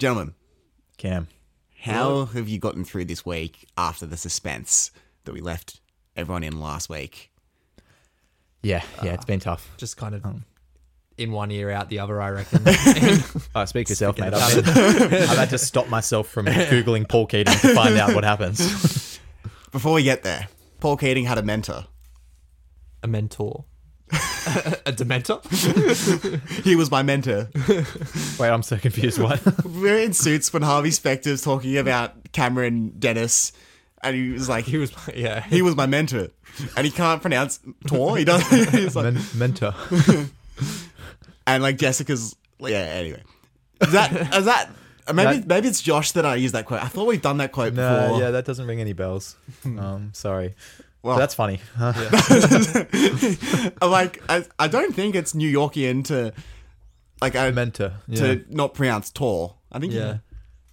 Gentlemen, Cam. how have you gotten through this week after the suspense that we left everyone in last week? Yeah, yeah, it's been tough. Just kind of um, in one ear, out the other, I reckon. Oh, speak for yourself, mate. I've, been- I've had to stop myself from googling Paul Keating to find out what happens. Before we get there, Paul Keating had a mentor. a mentor. a dementor? He was my mentor. Wait, I'm so confused. What? We're in suits when Harvey Specter's talking about Cameron Dennis, and he was like, He was, yeah. he was my mentor, and he can't pronounce Tor. He doesn't. He's like, Men- mentor. and like Jessica's. Yeah. Anyway, is that is that maybe That- maybe it's Josh that I use that quote. I thought we've done that quote No, before. yeah, that doesn't ring any bells. Um, sorry. Well- But that's funny. I'm like I, I don't think it's New Yorkian to like I, mentor. Yeah. to not pronounce Tor. I think Yeah.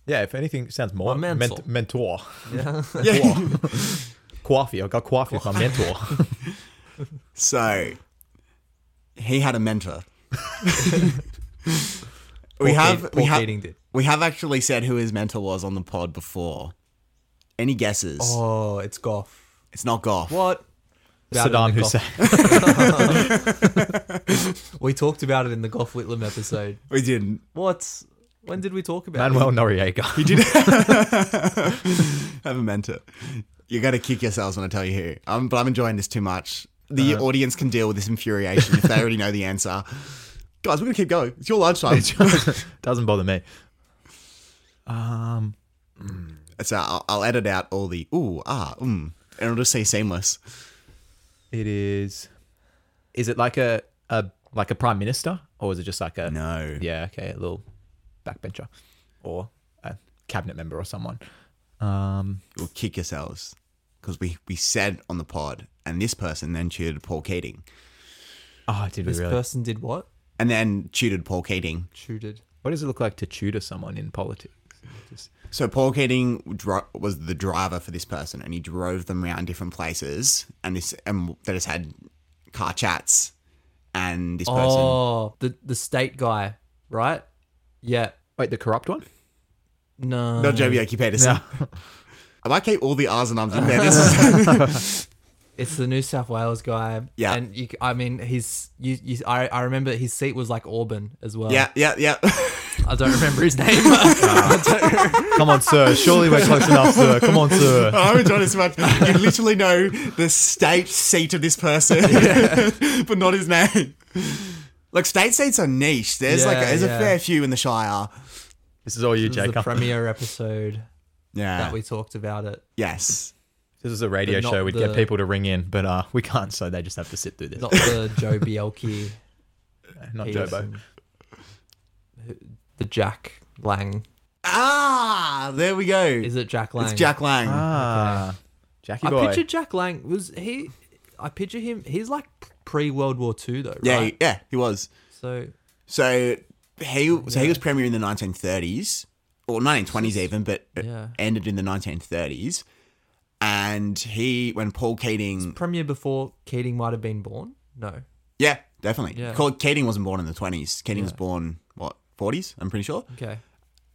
yeah, if anything sounds more Or mental. ment- mentor. Yeah. yeah. Coffee. I got coffee with my mentor. So he had a mentor. we Paul have Keat- we have did. we have actually said who his mentor was on the pod before. Any guesses? Oh, it's Gough. It's not Gough. What? Saddam Hussein. We talked about it in the Gough Whitlam episode. We didn't. What? When did we talk about it? Manuel it? Noriega. He did have a mentor. You got to kick yourselves when I tell you who. Um, but I'm enjoying this too much. The Uh-huh. audience can deal with this infuriation if they already know the answer. Guys, we're gonna keep going. It's your lunchtime. Doesn't bother me. Um, so I'll, I'll edit out all the ooh ah um, and it'll just say seamless. it is. Is it like a, a like a prime minister, or is it just like a No. Yeah, okay, a little backbencher, or a cabinet member or someone. Um, You'll kick yourselves because we we said on the pod, and this person then tutored Paul Keating, oh, did we This really? person did what? and then tutored Paul Keating. Tutored. What does it look like to tutor someone in politics? Just, So Paul Keating dro- was the driver for this person, and he drove them around different places, and this and they just had car chats, and this person. Oh, the the state guy, right? Yeah. wait, the corrupt one? No. Not Joh Bjelke-Petersen. I might keep all the R's and Ums in there. It's the New South Wales guy. Yeah. And you, I mean, he's you, you, I, I remember his seat was like Auburn as well. yeah, yeah, yeah. I don't remember his name. Come on, sir. Surely we're close enough, sir. Come on, sir. I'm enjoying this so much. You literally know the state seat of this person, but not his name. Like state seats are niche. There's like Yeah, there's a fair few in the Shire. This is all you, It was the Jacob. premier episode Yeah. that we talked about it. yes. This is a radio But not show. We'd the- get people to ring in, but uh, we can't, so they just have to sit through this. Not the Joh Bjelke. Not Jobo. Peterson. The Jack Lang. Ah, there we go. Is it Jack Lang? It's Jack Lang. Ah, Jackie boy. I boy. picture Jack Lang. Was he? I picture him. He's like pre World War Two though, yeah, right? he- yeah, he was. So So he so he was premier in the 1930s or 1920s even, but Yeah. ended in the 1930s. And he, when Paul Keating, Premier before Keating might have been born. No. yeah, definitely. Yeah. Called Keating wasn't born in the 20s. Keating was born what 40s? I'm pretty sure. Okay.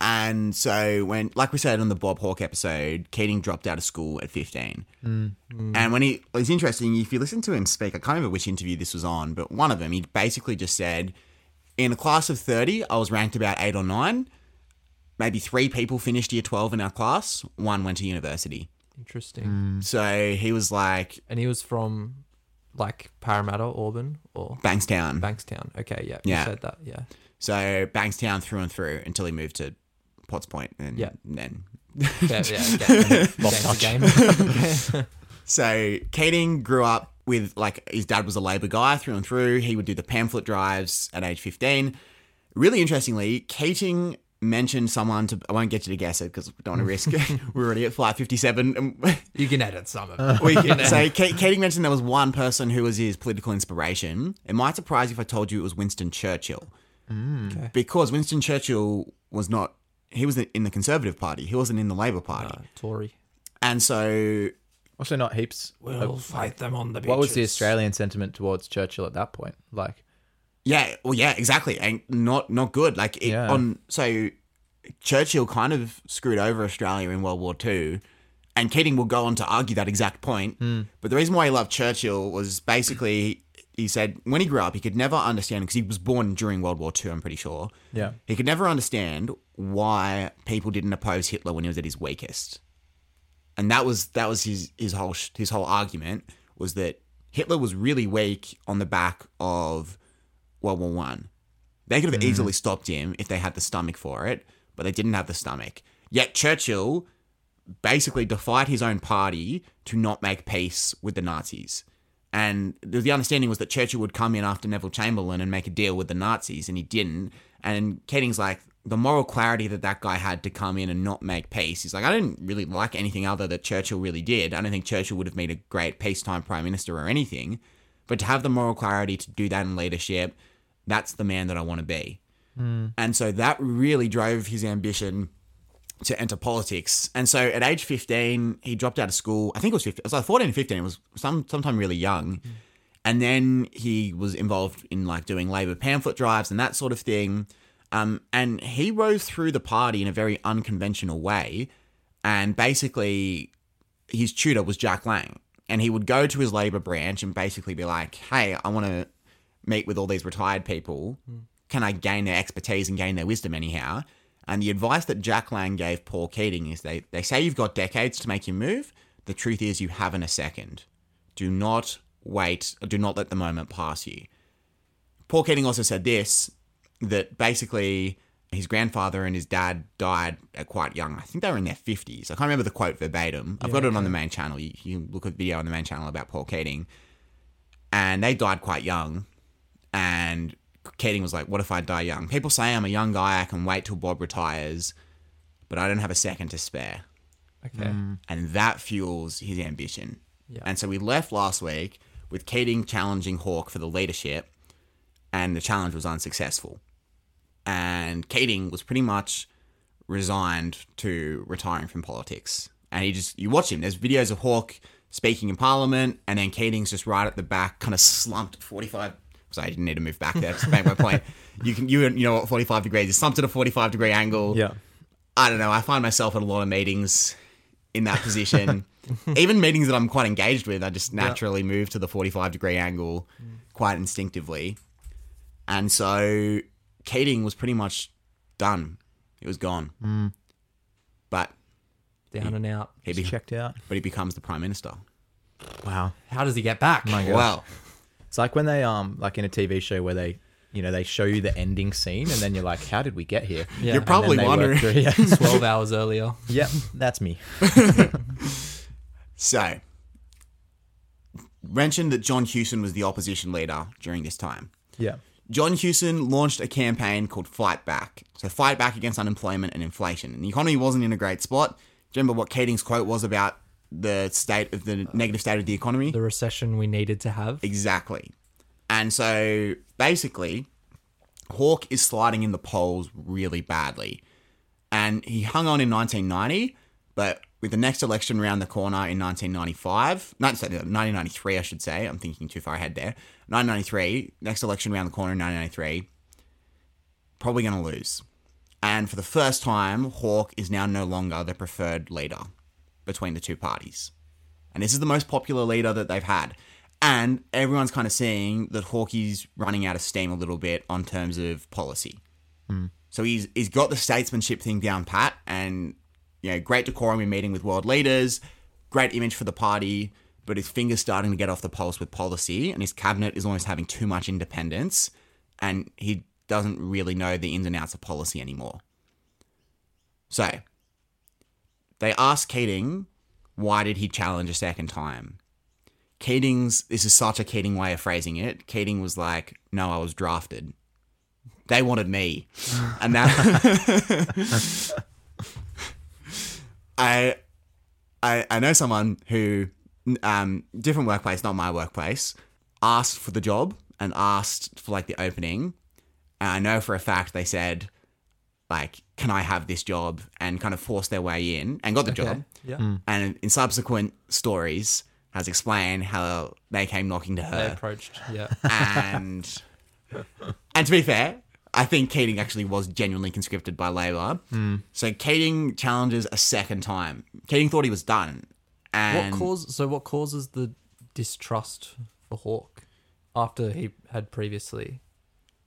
And so when, like we said on the Bob Hawke episode, Keating dropped out of school at 15. Mm. Mm. And when he, it's interesting, if you listen to him speak, I can't remember which interview this was on, but one of them, he basically just said, in a class of 30, I was ranked about eight or nine. Maybe three people finished year 12 in our class, one went to university. Interesting. Mm. So he was like And he was from like Parramatta, Auburn, or Bankstown. Bankstown. Okay, yeah. Yeah. You said that. Yeah. So Bankstown through and through until he moved to Potts Point and Yeah. then Yeah, yeah, game, Lost game, touch. game. So Keating grew up with like his dad was a Labor guy through and through. He would do the pamphlet drives at age fifteen. Really interestingly, Keating mentioned someone to. I won't get you to guess it because we don't want to risk. We're already at flight fifty-seven. you can edit some of it. We, can, so Ke- Keating mentioned there was one person who was his political inspiration. It might surprise you if I told you it was Winston Churchill, Okay. because Winston Churchill was not. He was in the Conservative Party. He wasn't in the Labor Party, Uh, Tory. and so Also, not heaps. We'll fight them on the beaches. What was the Australian sentiment towards Churchill at that point? Like, Yeah, well, yeah, exactly, and not not good. Like it, Yeah. on so Churchill kind of screwed over Australia in World War Two, and Keating will go on to argue that exact point. But the reason why he loved Churchill was basically he said when he grew up he could never understand because he was born during World War II. I'm pretty sure. Yeah. he could never understand why people didn't oppose Hitler when he was at his weakest and that was that was his his whole sh- his whole argument was that Hitler was really weak on the back of World War One. They could have mm-hmm. easily stopped him if they had the stomach for it, but they didn't have the stomach. Yet Churchill basically defied his own party to not make peace with the Nazis. And the the understanding was that Churchill would come in after Neville Chamberlain and make a deal with the Nazis, and he didn't. And Keating's like, the moral clarity that that guy had to come in and not make peace. He's like, I didn't really like anything other that Churchill really did. I don't think Churchill would have made a great peacetime prime minister or anything. But to have the moral clarity to do that in leadership, that's the man that I want to be. Hmm. And so that really drove his ambition to enter politics. And so at age 15, he dropped out of school. I think it was 15. It was like 14 or 15. It was some sometime really young. And then he was involved in like doing Labour pamphlet drives and that sort of thing. Um, and he rose through the party in a very unconventional way. And basically, his tutor was Jack Lang. And he would go to his Labour branch and basically be like, hey, I want to meet with all these retired people. Can I gain their expertise and gain their wisdom anyhow? And the advice that Jack Lang gave Paul Keating is they, they say you've got decades to make your move. The truth is you haven't a second. Do not wait, do not let the moment pass you. Paul Keating also said this that basically his grandfather and his dad died at quite young. I think they were in their 50s. I can't remember the quote verbatim. I've got it on the main channel. You, you can look at the video on the main channel about Paul Keating. And they died quite young. And Keating was like, What if I die young? People say I'm a young guy, I can wait till Bob retires, but I don't have a second to spare. Okay. Mm. And that fuels his ambition. Yeah. And so we left last week with Keating challenging Hawke for the leadership, and the challenge was unsuccessful. And Keating was pretty much resigned to retiring from politics. And he just, you watch him, there's videos of Hawke speaking in Parliament, and then Keating's just right at the back, kind of slumped 45. Sorry, I didn't need to move back there to make my point. You can, you, you know what 45 degrees is, slumped at a 45 degree angle. Yeah. I don't know. I find myself at a lot of meetings in that position. Even meetings that I'm quite engaged with, I just naturally move to the 45 degree angle mm. quite instinctively. And so Keating was pretty much done. It was gone. Mm. But Down and out. he be- Checked out. but he becomes the prime minister. Wow. How does he get back? Oh my God. Well, It's like when they um like in a TV show where they you know they show you the ending scene and then you're like, how did we get here? Yeah. you're probably And then they work wondering. through- yeah. 12 hours earlier. yep, that's me. So, mentioned that John Hewson was the opposition leader during this time. Yeah. John Hewson launched a campaign called Fight Back. So, fight back against unemployment and inflation. And the economy wasn't in a great spot. Do you remember what Keating's quote was about the state of the negative state of the economy? The recession we needed to have. Exactly. And so basically, Hawke is sliding in the polls really badly. And he hung on in 1990, but with the next election around the corner in 1995, 1993, I should say, I'm thinking too far ahead there. 1993, next election around the corner in 1993, probably going to lose. And for the first time, Hawke is now no longer the preferred leader between the two parties. And this is the most popular leader that they've had. And everyone's kind of seeing that Hawke's running out of steam a little bit on terms of policy. Hmm. So he's he's got the statesmanship thing down pat, and you know, great decorum in meeting with world leaders, great image for the party, but his fingers starting to get off the pulse with policy, and his cabinet is almost having too much independence, and he doesn't really know the ins and outs of policy anymore. So they asked Keating, why did he challenge a second time? Keating's this is such a Keating way of phrasing it. Keating was like, "No, I was drafted. They wanted me," and that I, I I know someone who, um, different workplace, not my workplace, asked for the job and asked for like the opening, and I know for a fact they said, like, "Can I have this job?" and kind of forced their way in and got the job Yeah. Hmm. and in subsequent stories has explained how they came knocking to her. They approached. Yeah. and and to be fair i think keating actually was genuinely conscripted by labor hmm. so keating challenges a second time keating thought he was done and what cause? So what causes the distrust for Hawke after he had previously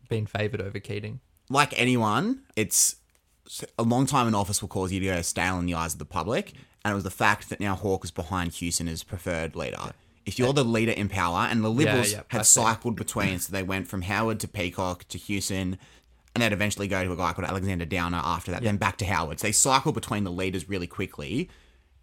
been favoured over Keating? Like anyone it's a long time in office will cause you to go stale in the eyes of the public and it was the fact that now hawke is behind hewson as preferred leader. If you're the leader in power and the liberals yeah, had cycled between so they went from howard to peacock to hewson and they'd eventually go to a guy called alexander downer after that then back to howard. So they cycle between the leaders really quickly.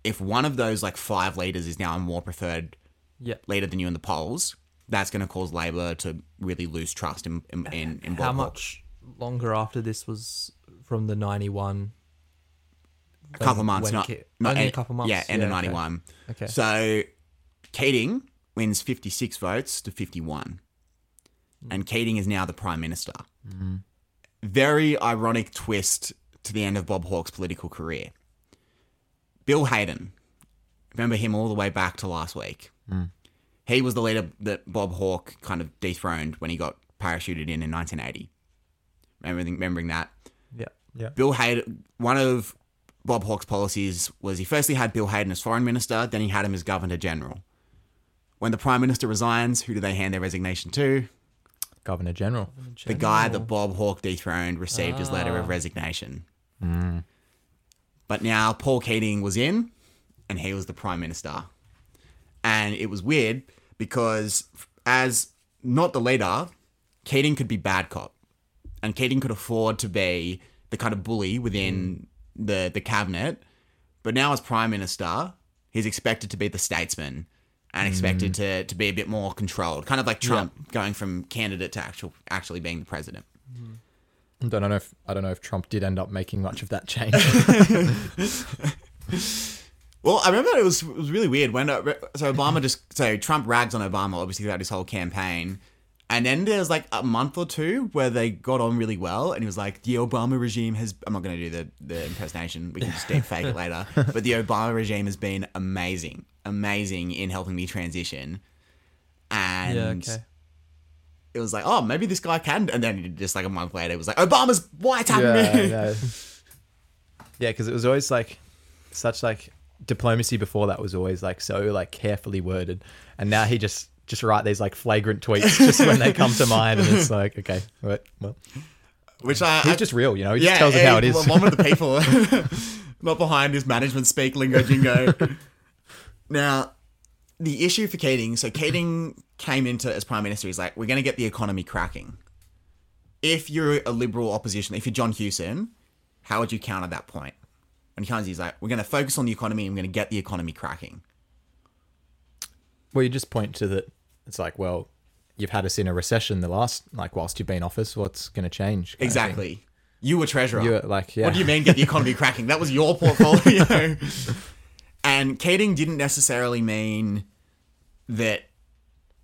If one of those like five leaders is now a more preferred Yeah. leader than you in the polls that's going to cause labor to really lose trust in in, in, in How much longer after this was from the ninety one? a couple of months, not, Ke- not only a en- couple months? Yeah, end of Yeah, okay. ninety one. Okay. So Keating wins fifty six votes to fifty one, hmm. and Keating is now the prime minister. Mm-hmm. Very ironic twist to the end of Bob Hawke's political career. Bill Hayden, remember him all the way back to last week. Mm. He was the leader that Bob Hawke kind of dethroned when he got parachuted in in nineteen eighty. Remembering, remembering that. Yeah. Yeah. Bill Hayden, one of Bob Hawke's policies was he firstly had Bill Hayden as foreign minister, then he had him as governor general. When the prime minister resigns, who do they hand their resignation to? Governor General. The guy that Bob Hawke dethroned received his letter of ah. resignation. Mm. But now Paul Keating was in, and he was the prime minister. And it was weird because, as not the leader, Keating could be bad cop, and Keating could afford to be the kind of bully within mm. the the cabinet. But now, as prime minister, he's expected to be the statesman and expected mm. to, to be a bit more controlled, kind of like Trump going from candidate to actual actually being the president. I don't know if I don't know if Trump did end up making much of that change. Well, I remember it was it was really weird when uh, so Obama just so Trump rags on Obama obviously throughout his whole campaign, and then there was like a month or two where they got on really well, and he was like, "The Obama regime has." I'm not going to do the the impersonation. We can just deep fake it later. But the Obama regime has been amazing, amazing in helping me transition, and Yeah. Okay. it was like, oh, maybe this guy can. And then just like a month later, it was like, Obama's white yeah, me. yeah, yeah, because it was always like such like diplomacy before that was always like so like carefully worded, and now he just just write these like flagrant tweets just when they come to mind, and it's like okay, well, well Which I, he's I- just real, you know. He just tells it how it is. One of the people, not behind his management speak lingo jingo. now, the issue for Keating, so Keating came into as prime minister. He's like, we're going to get the economy cracking. If you're a liberal opposition, if you're John Hewson, how would you counter that point? And he comes, he's like, we're going to focus on the economy and we're going to get the economy cracking. Well, you just point to that. It's like, well, you've had us in a recession the last like whilst you've been in office. What's going to change? kind of thing. Exactly. You were treasurer. You're like, yeah. What do you mean get the economy cracking? That was your portfolio. and Keating didn't necessarily mean that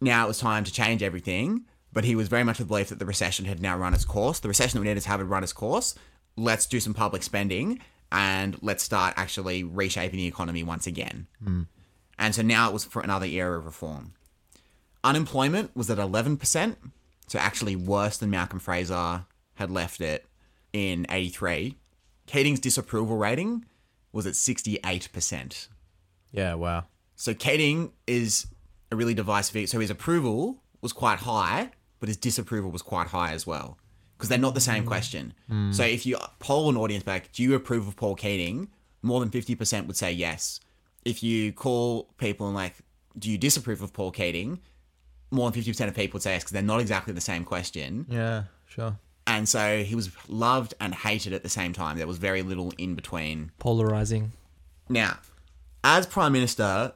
now it was time to change everything, but he was very much of the belief that the recession had now run its course. The recession that we needed to have had run its course. Let's do some public spending and let's start actually reshaping the economy once again. Hmm. And so now it was for another era of reform. Unemployment was at 11%, so actually worse than Malcolm Fraser had left it in 83. Keating's disapproval rating was at 68%. Yeah, wow. So Keating is a really divisive. figure. So his approval was quite high, but his disapproval was quite high as well. Because they're not the same mm. question. Mm. So if you poll an audience back, do you approve of Paul Keating? More than 50% would say yes. If you call people and like, do you disapprove of Paul Keating? More than 50% of people would say yes because they're not exactly the same question. Yeah, sure. And so he was loved and hated at the same time. There was very little in between. Polarizing. Now, as Prime Minister,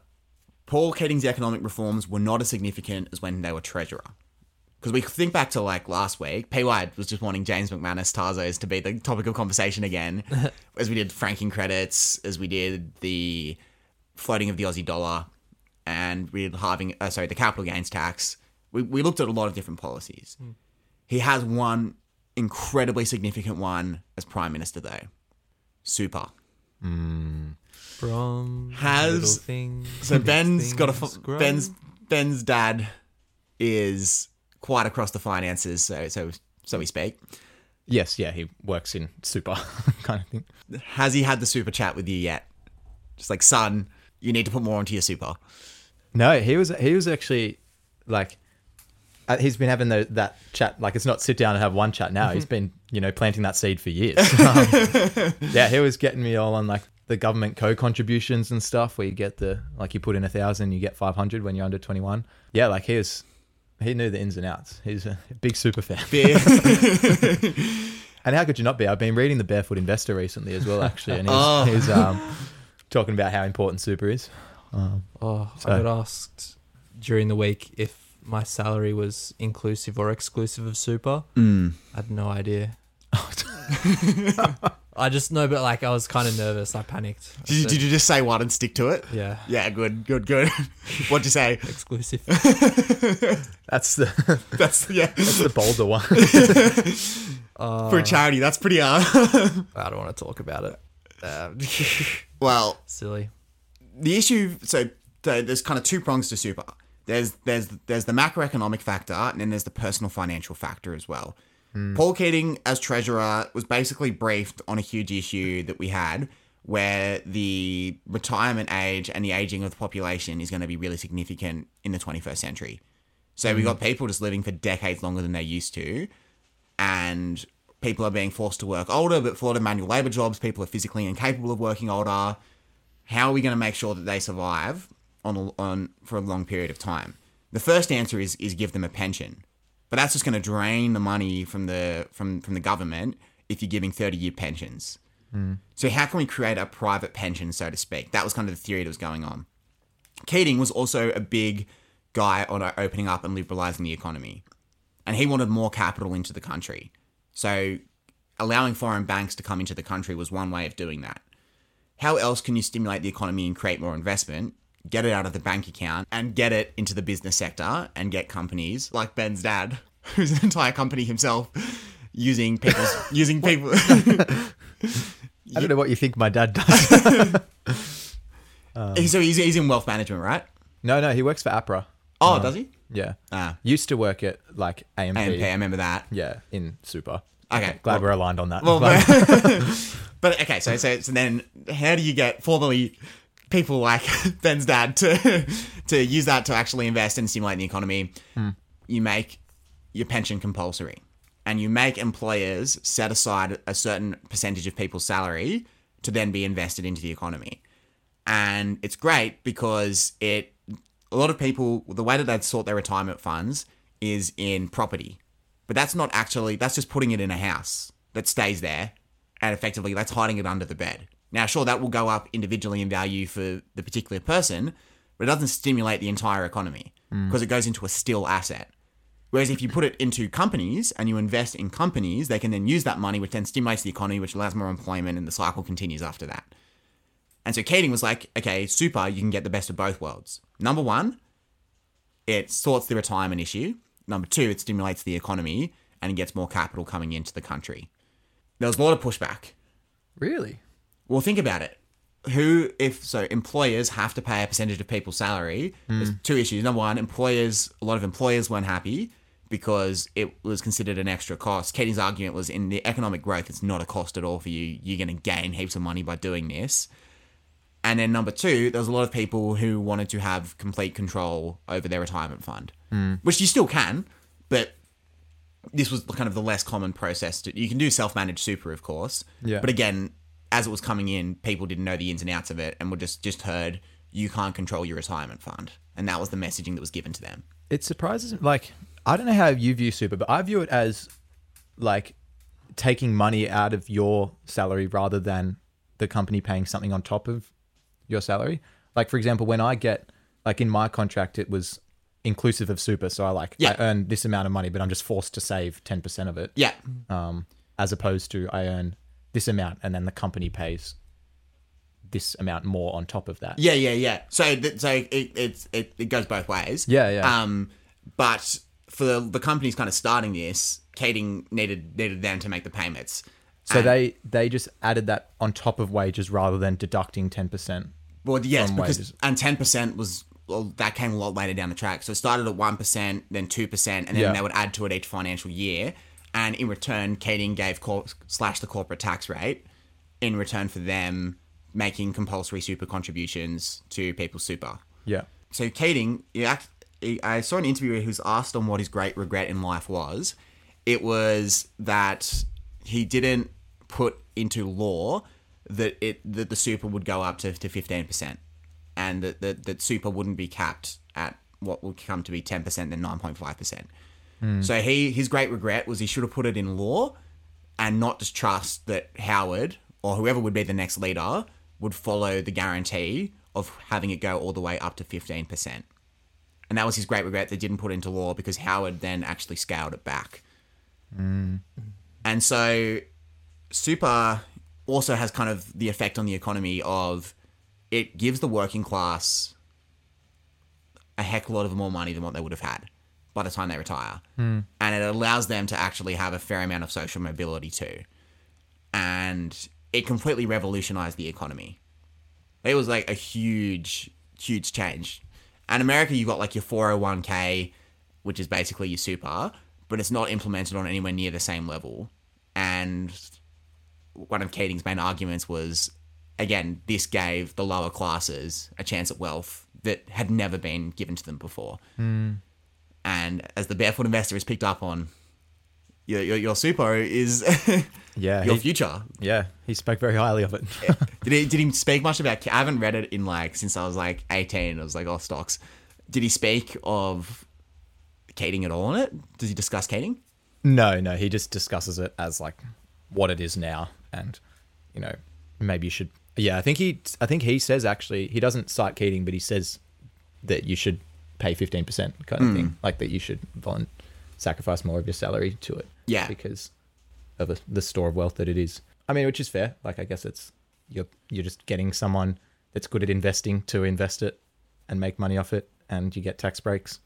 Paul Keating's economic reforms were not as significant as when they were Treasurer. Because we think back to like last week, PY was just wanting James McManus Tarzos to be the topic of conversation again, as we did franking credits, as we did the floating of the Aussie dollar, and did halving, uh, sorry, the capital gains tax. We, we looked at a lot of different policies. He has one incredibly significant one as Prime Minister, though super. From Has- things, So Ben's got a grow. Ben's Ben's dad is quite across the finances, so so so we speak. Yes, yeah, he works in super kind of thing. Has he had the super chat with you yet? Just like son, you need to put more onto your super. No, he was he was actually like uh, he's been having the, that chat like it's not sit down and have one chat now. He's been you know planting that seed for years. Um, yeah, he was getting me all on like the government co-contributions and stuff where you get the like you put in a thousand, you get five hundred when you're under twenty one. Yeah, like he was he knew the ins and outs. He's a big super fan. Beer. And how could you not be? I've been reading the Barefoot Investor recently as well, actually, and he's, Oh. he's um, talking about how important super is. Um, Oh, So- I got asked during the week if my salary was inclusive or exclusive of super. Mm. I had no idea. I just know, but like I was kind of nervous. I panicked. I Did you, said, did you just say one and stick to it? yeah, Yeah, good, good, good. What'd you say? exclusive. that's the That's yeah. that's the bolder one. For a charity, that's pretty uh I don't want to talk about it. Um, well, silly. the issue so, so there's kind of two prongs to super. There's there's there's the macroeconomic factor and then there's the personal financial factor as well. Hmm. Paul keating as treasurer was basically briefed on a huge issue that we had where the retirement age and the aging of the population is going to be really significant in the 21st century. So we hmm. got people just living for decades longer than they used to and people are being forced to work older but for a lot of manual labor jobs people are physically incapable of working older how are we going to make sure that they survive on on for a long period of time? The first answer is is give them a pension, but that's just going to drain the money from the from from the government if you're giving thirty year pensions. Hmm. So how can we create a private pension, so to speak? That was kind of the theory that was going on. Keating was also a big guy on uh, opening up and liberalizing the economy, and he wanted more capital into the country. So allowing foreign banks to come into the country was one way of doing that how else can you stimulate the economy and create more investment? Get it out of the bank account and get it into the business sector and get companies like Ben's dad, who's an entire company himself, using people's using people. I don't know what you think my dad does. so he's, he's in wealth management, right? no, no, he works for APRA. Oh, um, does he? Yeah, Ah, used to work at like AMP. AMP, I remember that. Yeah, in super. Okay, Glad well- we're aligned on that. Well, But- but, but okay, so, so so then how do you get formally people like Ben's dad to to use that to actually invest and stimulate the economy? You make your pension compulsory, and you make employers set aside a certain percentage of people's salary to then be invested into the economy, and it's great because it a lot of people the way that they'd sort their retirement funds is in property. But that's not actually that's just putting it in a house that stays there and effectively that's hiding it under the bed. Now sure that will go up individually in value for the particular person but it doesn't stimulate the entire economy mm. because it goes into a still asset. Whereas if you put it into companies and you invest in companies they can then use that money which then stimulates the economy which allows more employment and the cycle continues after that. And so Keating was like, okay, super, you can get the best of both worlds. Number one, it sorts the retirement issue. number two, it stimulates the economy and gets more capital coming into the country. There was a lot of pushback. Really? Well, think about it. Who, if so, employers have to pay a percentage of people's salary. Hmm. There's two issues. Number one, employers, a lot of employers weren't happy because it was considered an extra cost. Keating's argument was in the economic growth, it's not a cost at all for you. You're going to gain heaps of money by doing this. And then number two, there was a lot of people who wanted to have complete control over their retirement fund, hmm. which you still can, but this was kind of the less common process. To, you can do self-managed super, of course, Yeah. but again, as it was coming in, people didn't know the ins and outs of it, and were just just heard you can't control your retirement fund, and that was the messaging that was given to them. It surprises me. Like, I don't know how you view super, but I view it as like taking money out of your salary rather than the company paying something on top of your salary. Like, for example, when I get, like in my contract, it was inclusive of super. So I like, Yeah. I earn this amount of money, but I'm just forced to save 10% of it. Yeah, Um, as opposed to I earn this amount and then the company pays this amount more on top of that. yeah, yeah, yeah. So, th- so it it, it it goes both ways. Yeah, yeah. Um, but for the, the companies kind of starting this, Keating needed needed them to make the payments. So And- they they just added that on top of wages rather than deducting 10%. Well, yes, because wages. and ten percent was well, that came a lot later down the track. So it started at one percent, then two percent, and then Yeah. they would add to it each financial year. And in return, Keating gave cor- slash the corporate tax rate in return for them making compulsory super contributions to people's super. Yeah. So Keating, I saw an interview where he was asked on what his great regret in life was. It was that he didn't put into law that it that the super would go up to to fifteen percent, and that, that that super wouldn't be capped at what would come to be ten percent, then nine point five percent. Hmm. So he his great regret was he should have put it in law, and not just trust that Howard or whoever would be the next leader would follow the guarantee of having it go all the way up to 15%. And that was his great regret they didn't put it into law because Howard then actually scaled it back. Hmm. And so super also has kind of the effect on the economy of it gives the working class a heck of a lot of more money than what they would have had by the time they retire. Hmm. And it allows them to actually have a fair amount of social mobility too. And it completely revolutionized the economy. It was like a huge, huge change. And America, you've got like your 401k, which is basically your super, but it's not implemented on anywhere near the same level. And one of Keating's main arguments was again, this gave the lower classes a chance at wealth that had never been given to them before. Hmm. And as the barefoot investor has picked up on, your, your, your super is Yeah. your he- future. Yeah. He spoke very highly of it. Did he, did he speak much about? I haven't read it in like since I was like eighteen. I was like, oh, stocks. Did he speak of Keating at all in it? Does he discuss Keating? no, no. He just discusses it as like what it is now. And, you know, maybe you should. Yeah. I think he, I think he says actually, he doesn't cite Keating, but he says that you should pay 15% kind of thing. Hmm. Like that you should volun- sacrifice more of your salary to it. Yeah. Because of the, the store of wealth that it is. I mean, which is fair. Like, I guess it's, you're, you're just getting someone that's good at investing to invest it and make money off it. And you get tax breaks.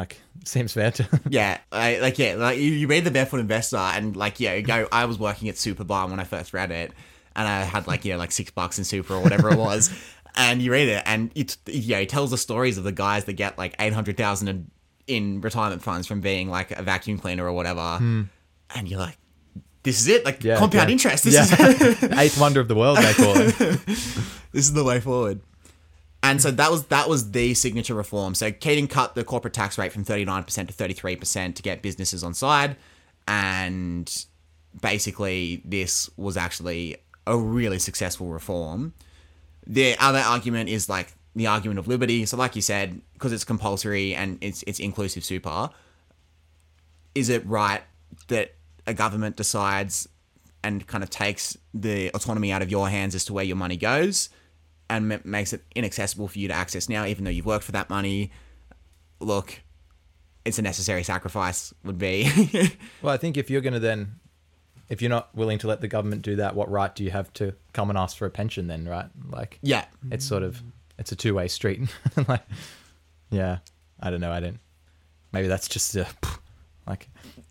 Like, seems fair to. Yeah, I, like yeah, like you, you read the Barefoot Investor and like yeah, go. I was working at Superbar when I first read it, and I had like you know like six bucks in super or whatever it was, and you read it and it's yeah, it tells the stories of the guys that get like eight hundred thousand in, in retirement funds from being like a vacuum cleaner or whatever, hmm. and you're like, this is it, like Yeah, compound yeah. interest. This Yeah. is Eighth wonder of the world, they call it. this is the way forward. And so that was that was the signature reform. So Keating cut the corporate tax rate from 39% to 33% to get businesses on side. And basically this was actually a really successful reform. The other argument is like the argument of liberty. So like you said, because it's compulsory and it's it's inclusive super, is it right that a government decides and kind of takes the autonomy out of your hands as to where your money goes and m- makes it inaccessible for you to access now, even though you've worked for that money? Look, it's a necessary sacrifice, would be. Well, I think if you're going to then, if you're not willing to let the government do that, what right do you have to come and ask for a pension then, right? Like, yeah. it's sort of, it's a two way street. like, yeah, I don't know. I don't, maybe that's just a like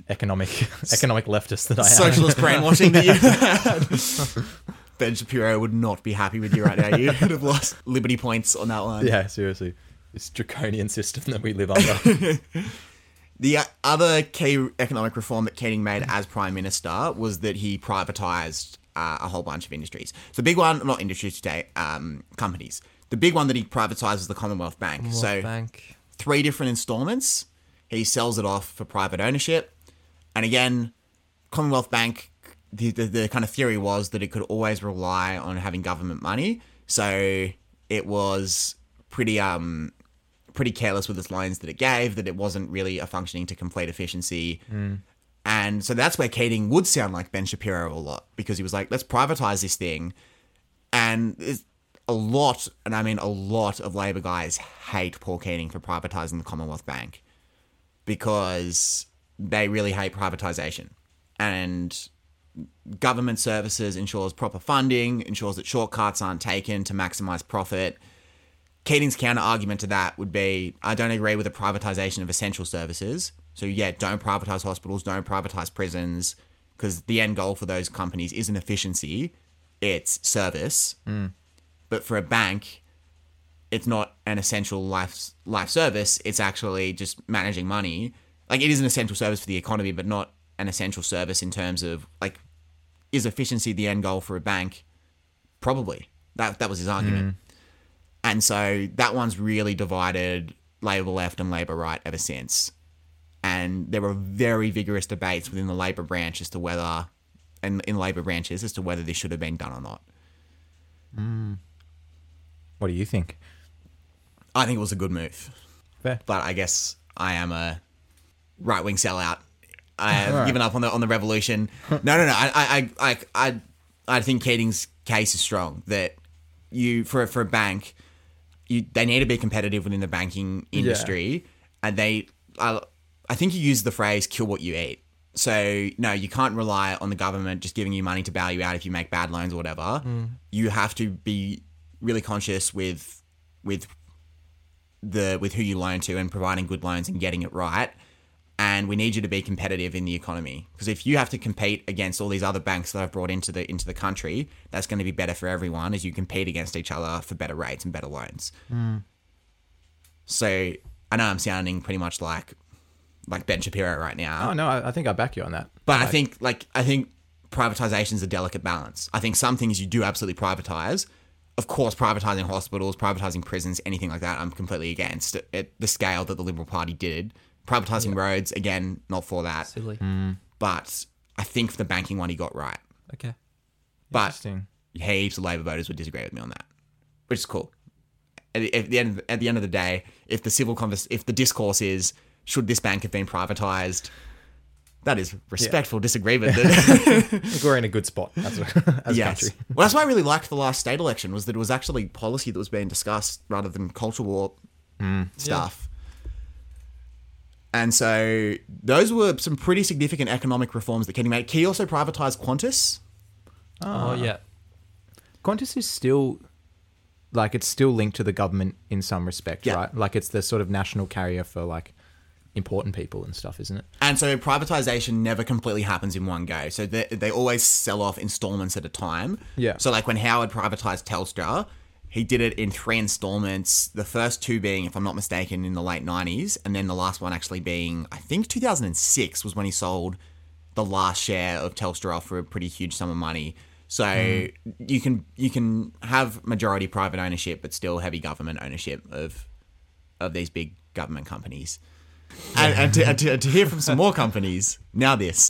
economic economic leftist that I am. Socialist brainwashing that you. Ben Shapiro would not be happy with you right now. You would have lost liberty points on that one. yeah, seriously, this draconian system that we live under. The uh, other key economic reform that Keating made as Prime Minister was that he privatised uh, a whole bunch of industries. The big one, not industries today, um, companies. The big one that he privatised was the Commonwealth Bank. so Bank. three different installments. He sells it off for private ownership. And again, Commonwealth Bank, the, the, the kind of theory was that it could always rely on having government money. So it was pretty um pretty careless with its loans that it gave, that it wasn't really a functioning to complete efficiency. And so that's where Keating would sound like Ben Shapiro a lot because he was like, let's privatize this thing. And there's a lot, and I mean a lot of Labor guys hate Paul Keating for privatizing the Commonwealth Bank because they really hate privatization. And government services ensures proper funding, ensures that shortcuts aren't taken to maximize profit. Keating's counter argument to that would be I don't agree with the privatization of essential services. So, yeah, don't privatize hospitals, don't privatize prisons, because the end goal for those companies isn't efficiency, it's service. Mm. But for a bank, it's not an essential life life service. It's actually just managing money. Like it is an essential service for the economy, but not an essential service in terms of like is efficiency the end goal for a bank? Probably. That that was his argument. Hmm. And so that one's really divided Labor left and Labor right ever since. And there were very vigorous debates within the Labor branch as to whether, and in Labor branches, as to whether this should have been done or not. Hmm. what do you think? I think it was a good move. Fair. but I guess I am a right wing sellout. I have Alright. given up on the on the revolution. No, no, no. I, I, I, I, I, I think Keating's case is strong. That you for for a bank, you they need to be competitive within the banking industry, and they. I, I think you use the phrase "kill what you eat." So no, you can't rely on the government just giving you money to bail you out if you make bad loans or whatever. Mm. You have to be really conscious with with the with who you loan to and providing good loans and getting it right. And we need you to be competitive in the economy because if you have to compete against all these other banks that I've brought into the into the country, that's going to be better for everyone as you compete against each other for better rates and better loans. Hmm. So I know I'm sounding pretty much like like Ben Shapiro right now. Oh no, I, I think I back you on that. But I think like I think privatization is a delicate balance. I think some things you do absolutely privatize. Of course, privatizing hospitals, privatizing prisons, anything like that, I'm completely against at the scale that the Liberal Party did. Privatizing roads, again, not for that. Silly. Mm. But I think for the banking one, he got right. Okay. But Interesting. heaps of Labor voters would disagree with me on that, which is cool. At the, at the end, at the end of the day, if the civil convers, if the discourse is should this bank have been privatized, that is respectful disagreement. I think we're in a good spot as a, as a yes. country. Well, that's why I really liked the last state election was that it was actually policy that was being discussed rather than culture war stuff. And so those were some pretty significant economic reforms that Kenny made. He also privatized Qantas. Oh, ah. yeah. Qantas is still like it's still linked to the government in some respect, Yeah. right? Like it's the sort of national carrier for like important people and stuff, isn't it? And so privatization never completely happens in one go. So they, they always sell off installments at a time. Yeah. So like when Howard privatized Telstra, he did it in three installments. The first two being, if I'm not mistaken, in the late 90s, and then the last one actually being, I think 2006 was when he sold the last share of Telstra for a pretty huge sum of money. So mm. you can you can have majority private ownership, but still heavy government ownership of of these big government companies. And, and, to, and to, to hear from some more companies, now this.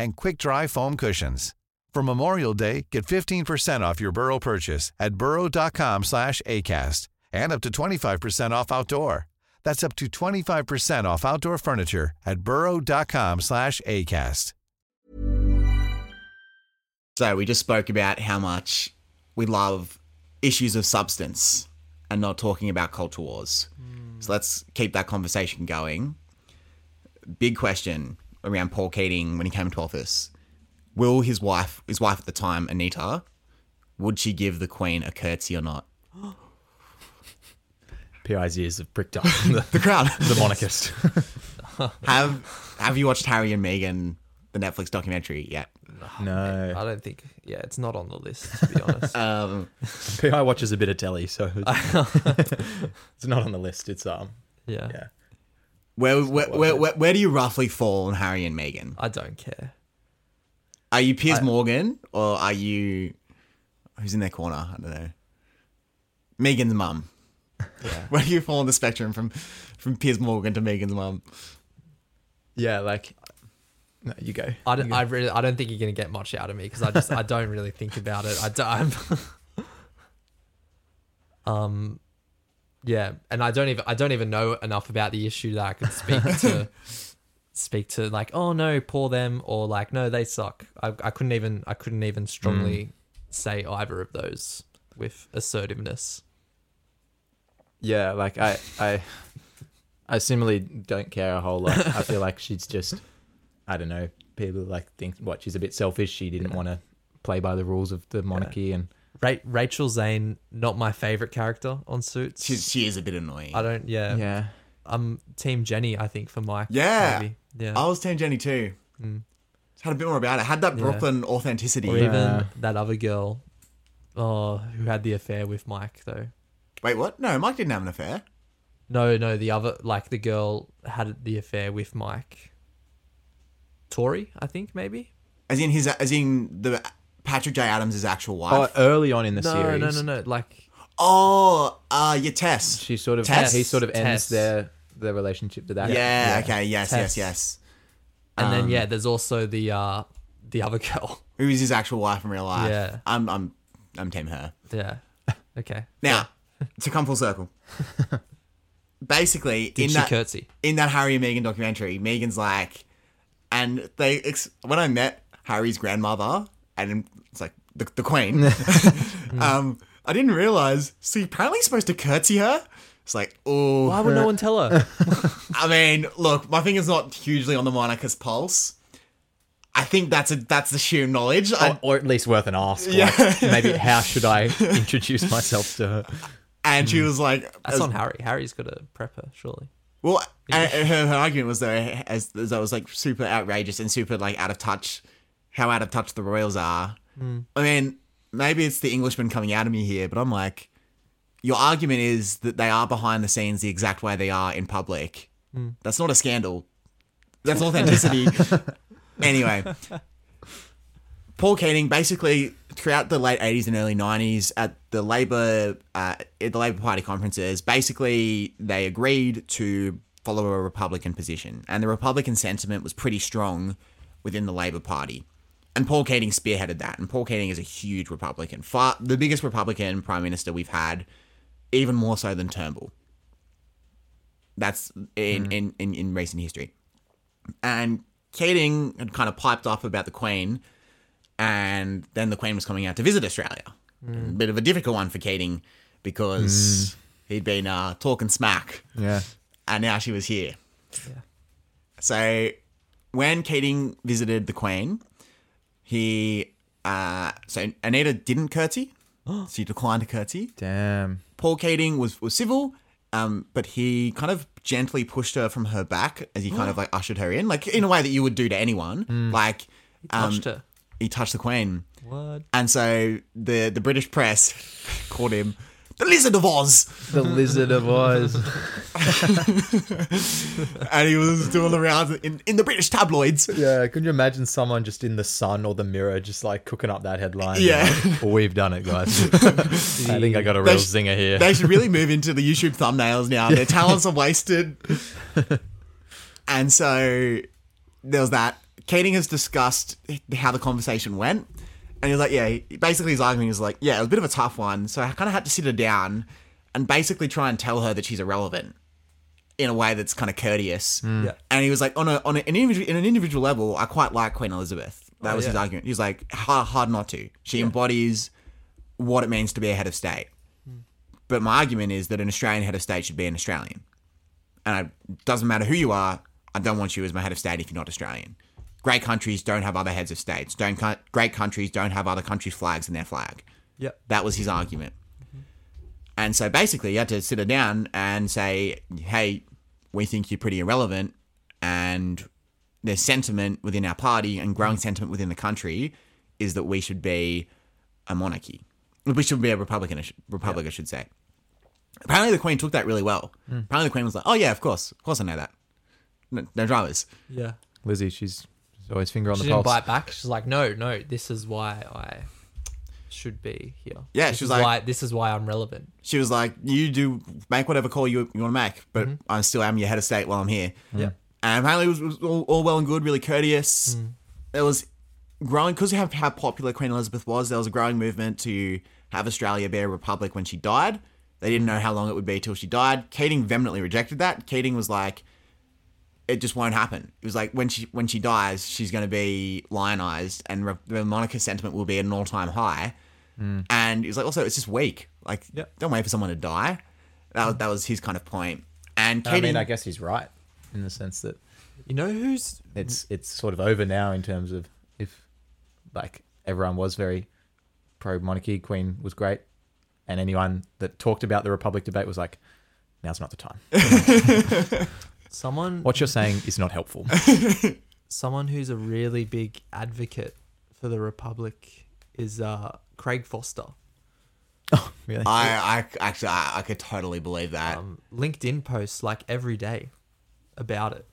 and quick-dry foam cushions. For Memorial Day, get 15% off your Burrow purchase at burrow.com slash ACAST and up to 25% off outdoor. That's up to 25% off outdoor furniture at burrow.com slash ACAST. So we just spoke about how much we love issues of substance and not talking about culture wars. So let's keep that conversation going. Big question around Paul Keating when he came into office. Will his wife, his wife at the time, Anita, would she give the Queen a curtsy or not? PY's ears have pricked up. the, The crowd. the monarchist. have Have you watched Harry and Meghan, the Netflix documentary yet? no. I don't think. Yeah, it's not on the list to be honest. Um, PI watches a bit of telly, so it's, it's not on the list. It's um, yeah. yeah. Where, where, where, where, where do you roughly fall on Harry and Meghan? I don't care. Are you Piers Morgan or are you who's in their corner? I don't know. Meghan's mum. Yeah. Where do you fall on the spectrum from from Piers Morgan to Meghan's mum? Yeah, like no, you go. I don't, I really I don't think you're gonna get much out of me because I just I don't really think about it. I don't. I'm um, yeah, and I don't even I don't even know enough about the issue that I could speak to speak to like oh no poor them or like no they suck. I I couldn't even I couldn't even strongly mm. say either of those with assertiveness. Yeah, like I, I, I similarly don't care a whole lot. I feel like she's just, I don't know. People like think what she's a bit selfish. She didn't want to play by the rules of the monarchy, and Ra- Rachel Zane, not my favorite character on Suits. She's, she is a bit annoying. I don't. Yeah. yeah, I'm Team Jenny. I think for Mike. Yeah. Maybe. Yeah. I was Team Jenny too. Just had a bit more about it. Had that Yeah. Brooklyn authenticity. or even Yeah. that other girl, oh, who had the affair with Mike though. Wait, what? No, Mike didn't have an affair. No, no, the other like the girl had the affair with Mike. Tori, I think maybe. As in his, as in the Patrick J. Adams' actual wife. oh, wife. early on in the No, series, no, no, no. No. Like Oh, uh, yeah, Tess. she sort of Tess. he sort of ends Tess. their their relationship to that. yeah, okay, yes, Tess. yes, yes. and then Um, yeah, there's also the uh the other girl. Who is his actual wife in real life? Yeah. I'm, I'm, I'm Team her. Yeah. Okay. Now, to come full circle. Basically, Did in she that curtsy? in that Harry and Meghan documentary, Meghan's like, and they ex- when I met Harry's grandmother, and it's like the, the Queen, um, I didn't realize. So you're apparently supposed to curtsy her. It's like, oh, Why would no one tell her? I mean, look, my finger's not hugely on the monarch's pulse. I think that's a that's the sheer knowledge. I, Or, or at least worth an ask. Yeah. Like, maybe how should I introduce myself to her? and she was like, That's as- on Harry. Harry's got to prep her, surely. Well, and her, her argument was though, as, as that was like super outrageous and super like out of touch, how out of touch the royals are. I mean, maybe it's the Englishman coming out of me here, but I'm like, your argument is that they are behind the scenes the exact way they are in public. That's not a scandal. That's authenticity. anyway, Paul Keating basically throughout the late 80s and early 90s at the Labor uh, at the Labor Party conferences, basically they agreed to follow a Republican position, and the Republican sentiment was pretty strong within the Labor Party. And Paul Keating spearheaded that. And Paul Keating is a huge Republican, far the biggest Republican prime minister we've had, even more so than Turnbull. That's in, hmm. in, in, in recent history. And Keating had kind of piped off about the Queen, and then the Queen was coming out to visit Australia. Hmm. A bit of a difficult one for Keating because hmm. he'd been uh, talking smack, Yeah. and now she was here. Yeah. So when Keating visited the Queen, he uh, so Anita didn't curtsy. she declined to curtsy. Damn. Paul Keating was was civil, um, but he kind of gently pushed her from her back as he kind of like ushered her in, like in a way that you would do to anyone. Like um, Touched her. he touched the Queen. What? And so the the British press called him the Lizard of Oz. The Lizard of Oz. and he was doing the rounds in, in the British tabloids. Yeah, could you imagine someone just in the sun or the mirror just like cooking up that headline? Yeah. Like, well, we've done it, guys. I think I got a real sh- zinger here. They should really move into the YouTube thumbnails now. Their talents are wasted. and so there was that. Keating has discussed how the conversation went. And he was like, yeah, basically his argument is like, yeah, it was a bit of a tough one. So I kind of had to sit her down and basically try and tell her that she's irrelevant in a way that's kind of courteous. Hmm. Yeah. And he was like, on, a, on a, an individual, in an individual level, I quite like Queen Elizabeth. That Oh, was his argument. He was like, hard, hard not to. She embodies what it means to be a head of state. Hmm. But my argument is that an Australian head of state should be an Australian. And it doesn't matter who you are, I don't want you as my head of state if you're not Australian. Great countries don't have other heads of states. Don't co- great countries don't have other countries' flags in their flag. Yep. That was his argument. Mm-hmm. And so basically, you had to sit her down and say, hey, we think you're pretty irrelevant. And there's sentiment within our party and growing mm-hmm. sentiment within the country is that we should be a monarchy. We should be a republican, I should- republic, I should say. Apparently, the Queen took that really well. Mm. Apparently, the Queen was like, oh, yeah, of course. Of course, I know that. No, no dramas. Yeah. Lizzie, she's, she's always finger on She the didn't pulse. bite back. She's like, no, no, this is why I should be here. Yeah, this she was is like- why, this is why I'm relevant. She was like, you do make whatever call you, you want to make, but mm-hmm. I still am your head of state while I'm here. Yeah. And apparently, it was, was all, all well and good, really courteous. Mm. There was growing because of how, how popular Queen Elizabeth was. There was a growing movement to have Australia be a republic when she died. They didn't mm. know how long it would be till she died. Keating vehemently rejected that. Keating was like, "It just won't happen." It was like when she when she dies, she's going to be lionized, and re- the monarchist sentiment will be at an all time high. Hmm. And he was like, also, it's just weak. Like, Yep. don't wait for someone to die. That was, that was his kind of point. And I mean, I guess he's right in the sense that You know who's it's it's sort of over now in terms of if like everyone was very pro monarchy, Queen was great, and anyone that talked about the Republic debate was like, now's not the time. someone What you're saying is not helpful. someone who's a really big advocate for the Republic is uh, Craig Foster. Oh, really? I, I actually, I, I could totally believe that. Um, LinkedIn posts like every day about it.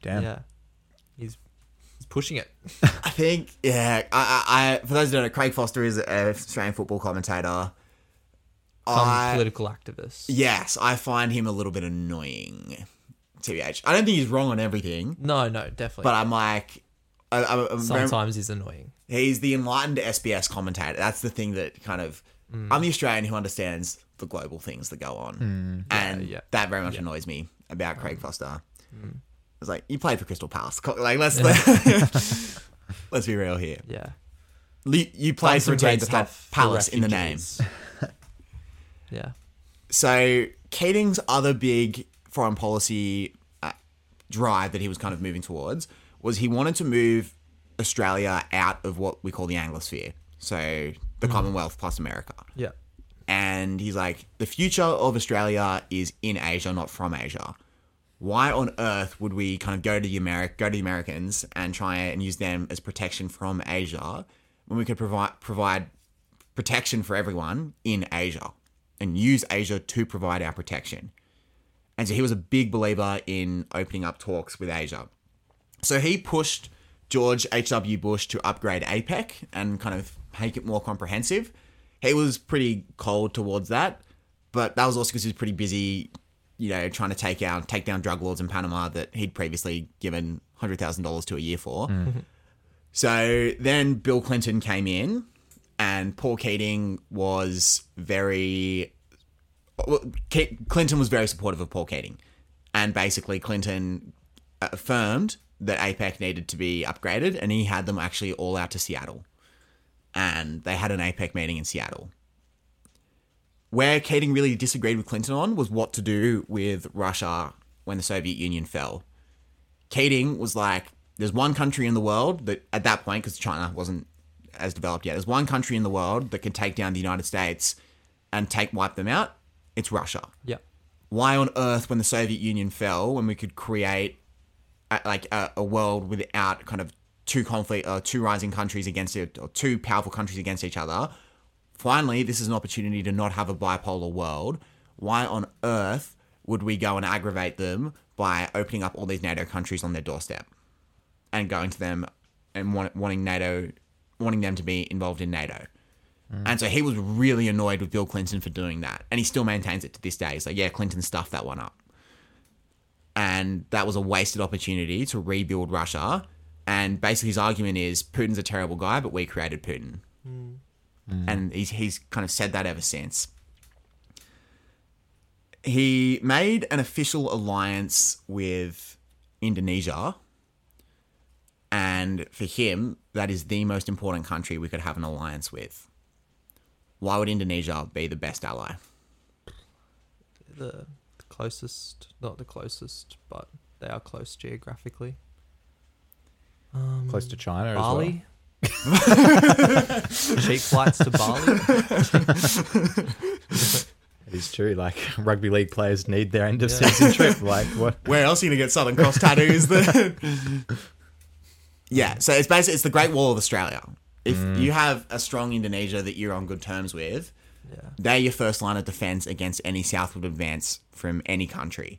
Damn. Yeah, he's he's pushing it. I think, yeah. I, I, I, for those who don't know, Craig Foster is an Australian football commentator. Some I, political activist. yes, I find him a little bit annoying. TBH. I don't think he's wrong on everything, No, no, definitely. but I'm like, I, I, I'm very- sometimes he's annoying. he's the enlightened SBS commentator. That's the thing that kind of. Mm. I'm the Australian who understands the global things that go on, mm. and yeah. that very much annoys me about Craig um, Foster. Mm. It's like you played for Crystal Palace. Like let's let's, let's be real here. Yeah. You, you played for a team that had Palace in the name. Yeah. So Keating's other big foreign policy uh, drive that he was kind of moving towards was he wanted to move Australia out of what we call the Anglosphere, so the Commonwealth plus America. Yeah. And he's like, the future of Australia is in Asia, not from Asia. Why on earth would we kind of go to the Ameri- go to the Americans and try and use them as protection from Asia when we could provide provide protection for everyone in Asia and use Asia to provide our protection? And so he was a big believer in opening up talks with Asia. So he pushed George H.W. Bush to upgrade APEC and kind of make it more comprehensive. He was pretty cold towards that, but that was also because he was pretty busy, you know, trying to take out take down drug lords in Panama that he'd previously given hundred thousand dollars to a year for. Mm. So then Bill Clinton came in, and Paul Keating was very well, Clinton was very supportive of Paul Keating, and basically Clinton affirmed that APEC needed to be upgraded, and he had them actually all out to Seattle, and they had an APEC meeting in Seattle. Where Keating really disagreed with Clinton on was what to do with Russia when the Soviet Union fell. Keating was like, "There's one country in the world that, at that point, because China wasn't as developed yet, there's one country in the world that can take down the United States and take wipe them out. It's Russia." Yeah. why on earth when the Soviet Union fell when we could create a, like a, a world without kind of two conflict or two rising countries against it or two powerful countries against each other finally, this is an opportunity to not have a bipolar world. Why on earth would we go and aggravate them by opening up all these NATO countries on their doorstep and going to them and want, wanting NATO, wanting them to be involved in NATO? And so he was really annoyed with Bill Clinton for doing that. And he still maintains it to this day. He's like, yeah, Clinton stuffed that one up. And that was a wasted opportunity to rebuild Russia. And basically, his argument is Putin's a terrible guy, but we created Putin. Hmm. And he's, he's kind of said that ever since. He made an official alliance with Indonesia. And for him, that is the most important country we could have an alliance with. Why would Indonesia be the best ally? The closest, not the closest, but they are close geographically. Um, close to China Bali. Cheap flights to Bali. It is true. Like rugby league players need their end of season trip. Like what? Where else are you gonna get Southern Cross tattoos? Then? yeah, so it's basically it's the Great Wall of Australia. If mm. you have a strong Indonesia that you're on good terms with, they're your first line of defense against any southward advance from any country.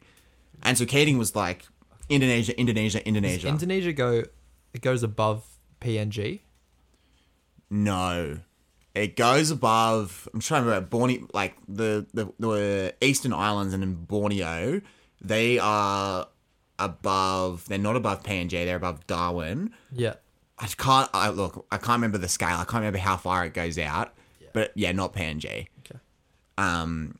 And so Keating was like, Indonesia, Indonesia, Does Indonesia. Indonesia go? It goes above PNG. No. It goes above. I'm trying to remember Borneo, like the, the the Eastern Islands and in Borneo, they are above. They're not above PNG. They're above Darwin. Yeah. I can't. I look. I can't remember the scale. I can't remember how far it goes out. But yeah, not PNG. Okay. Um,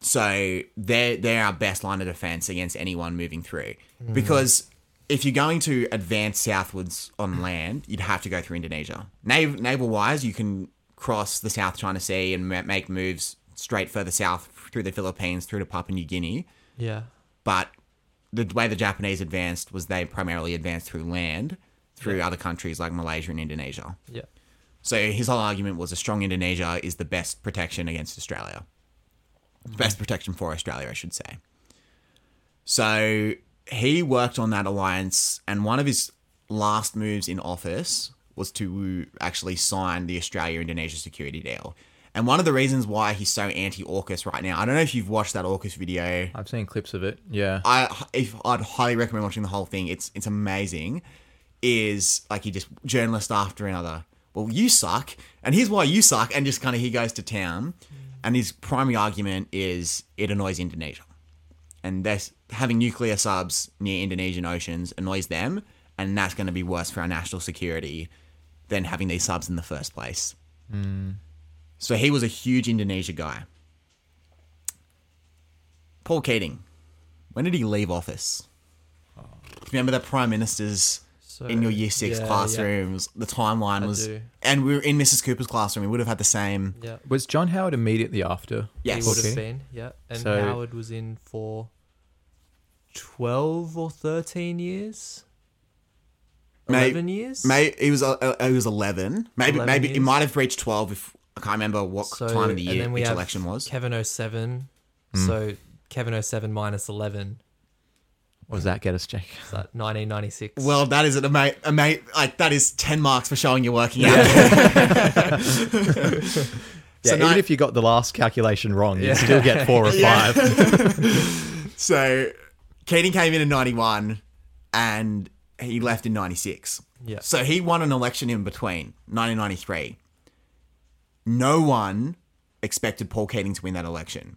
so they're they're our best line of defense against anyone moving through. Because if you're going to advance southwards on land, you'd have to go through Indonesia. Nav- naval wise, you can cross the South China Sea and ma- make moves straight further south through the Philippines through to Papua New Guinea. Yeah. But the way the Japanese advanced was they primarily advanced through land, through other countries like Malaysia and Indonesia. Yeah. So his whole argument was a strong Indonesia is the best protection against Australia. Best mm-hmm. protection for Australia, I should say. So he worked on that alliance, and one of his last moves in office was to actually sign the Australia Indonesia security deal. And one of the reasons why he's so anti AUKUS right now, I don't know if you've watched that AUKUS video. I've seen clips of it. Yeah. I if I'd highly recommend watching the whole thing. It's it's amazing. Is like he just journalist after another. Well, you suck, and here's why you suck, and just kind of he goes to town, mm. and his primary argument is it annoys Indonesia, and that's having nuclear subs near Indonesian oceans annoys them, and that's going to be worse for our national security than having these subs in the first place. Mm. So he was a huge Indonesia guy. Paul Keating, when did he leave office? Remember the prime ministers So, in your year six yeah, classrooms? The timeline I was, do. and we were in Mrs. Cooper's classroom. We would have had the same. Yeah. Was John Howard immediately after? Yes. He would have been, yeah. And So- Howard was in for 12 or 13 years? May- 11 years? May he was uh, uh, he was eleven. Maybe 11 maybe it years. might have reached twelve. If I can't remember what So- time of the year then which election was. Kevin 07. Hmm. So Kevin 07 minus 11. What does that get us, Jake? Is that 1996? Well, that is an ama- ama- like that is ten marks for showing you're working out. Yeah, now- even if you got the last calculation wrong, you'd still get four or Yeah. five. So Keating came in in 91 and he left in 96. Yeah. So he won an election in between 1993. No one expected Paul Keating to win that election.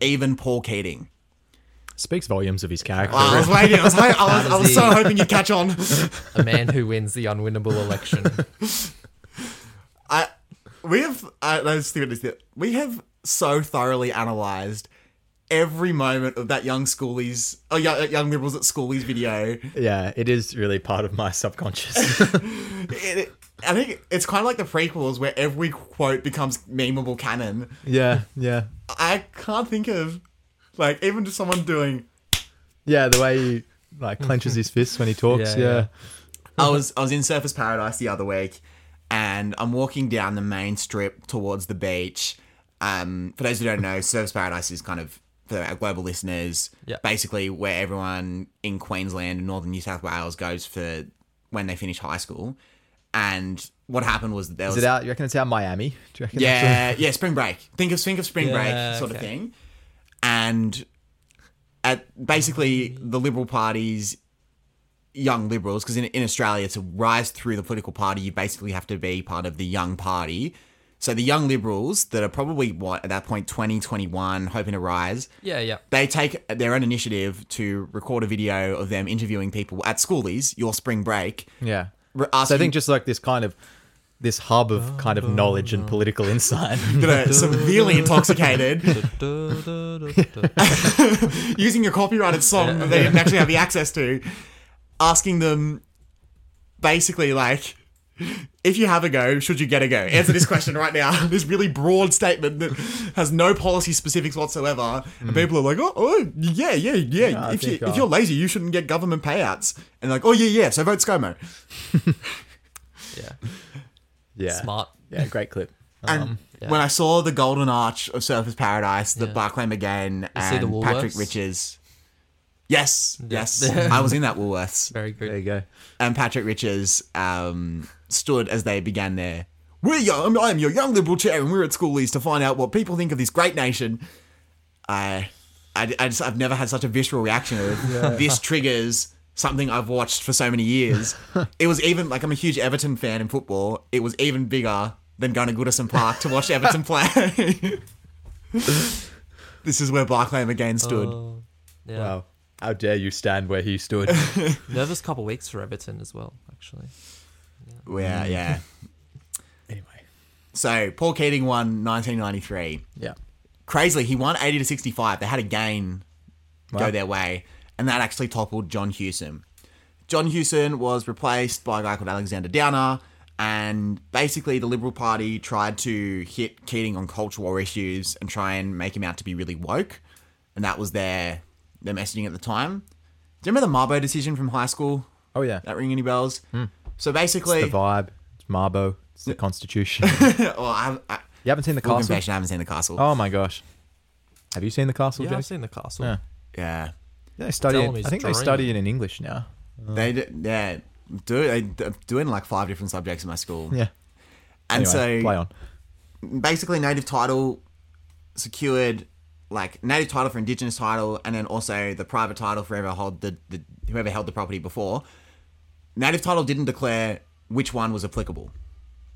Even Paul Keating. Speaks volumes of his character. I was waiting. I was, wait- I was, I was so hoping you'd catch on. a man who wins the unwinnable election. I we have uh, let's see what this we have so thoroughly analyzed every moment of that young schoolies oh young, young liberals at schoolies video yeah, it is really part of my subconscious. it, it- I think it's kind of like the prequels where every quote becomes memeable canon. yeah, yeah. I can't think of like even just someone doing. Yeah, the way he like clenches his fists when he talks. Yeah, Yeah. yeah. I was I was in Surfers Paradise the other week, and I'm walking down the main strip towards the beach. Um, for those who don't know, Surfers Paradise is kind of for our global listeners, Yeah. basically where everyone in Queensland and northern New South Wales goes for when they finish high school. and what happened was that there Is was it out? You reckon it's out Miami? Do you reckon? yeah, yeah, spring break. Think of think of spring Yeah, break sort of thing. And at basically the Liberal Party's young liberals, because in, in Australia to rise through the political party, you basically have to be part of the young party. So the young liberals that are probably what at that point 20, 21, hoping to rise, Yeah, yeah. they take their own initiative to record a video of them interviewing people at schoolies, your spring break. Yeah. Re- So I think just like this kind of this hub of kind of knowledge and political insight. that are severely intoxicated using a copyrighted song that they didn't actually have the access to, asking them basically like, if you have a go, should you get a go? Answer this question right now. This really broad statement that has no policy specifics whatsoever, and people are like, oh, oh yeah, yeah, yeah. Yeah, if you think, if uh, you're lazy, you shouldn't get government payouts. And like, oh yeah, yeah. So vote ScoMo. Yeah. yeah. Smart. Yeah, great clip. And Um, yeah. when I saw the Golden Arch of Surfers Paradise, the Barclay McGain see the and Patrick Woolworths? Riches. Yes, yes, I was in that Woolworths, Very good. there you go. and Patrick Riches um, stood as they began their. We're young. I am your young liberal chair, and we're at schoolies to find out what people think of this great nation. I, I, I just, I've never had such a visceral reaction of this triggers something I've watched for so many years. it was even like I'm a huge Everton fan in football. It was even bigger than going to Goodison Park to watch Everton play. this is where Barclay McGain stood. Oh, yeah. Wow. How dare you stand where he stood? Nervous couple weeks for Everton as well, actually. Mm. yeah, yeah. anyway. So Paul Keating won 1993. Yeah. Crazily, he won 80 to 65. They had a gain go their way, and that actually toppled John Hewson. John Hewson was replaced by a guy called Alexander Downer, and basically the Liberal Party tried to hit Keating on culture war issues and try and make him out to be really woke, and that was their their messaging at the time. Do you remember the Mabo decision from high school? Oh yeah. That ring any bells? Hmm. So basically, the vibe. It's Mabo. It's the Constitution. well, I, I, you haven't seen the full castle? confession, I haven't seen the castle. Oh my gosh. Have you seen the castle, Yeah, Jake? I've seen the castle. Yeah. Yeah. Yeah, they study. It, I think they study it in English now. They d- yeah do they doing like five different subjects in my school. Yeah. and Anyway, so play on. basically native title secured like native title for indigenous title and then also the private title for whoever held the, the whoever held the property before. Native title didn't declare which one was applicable.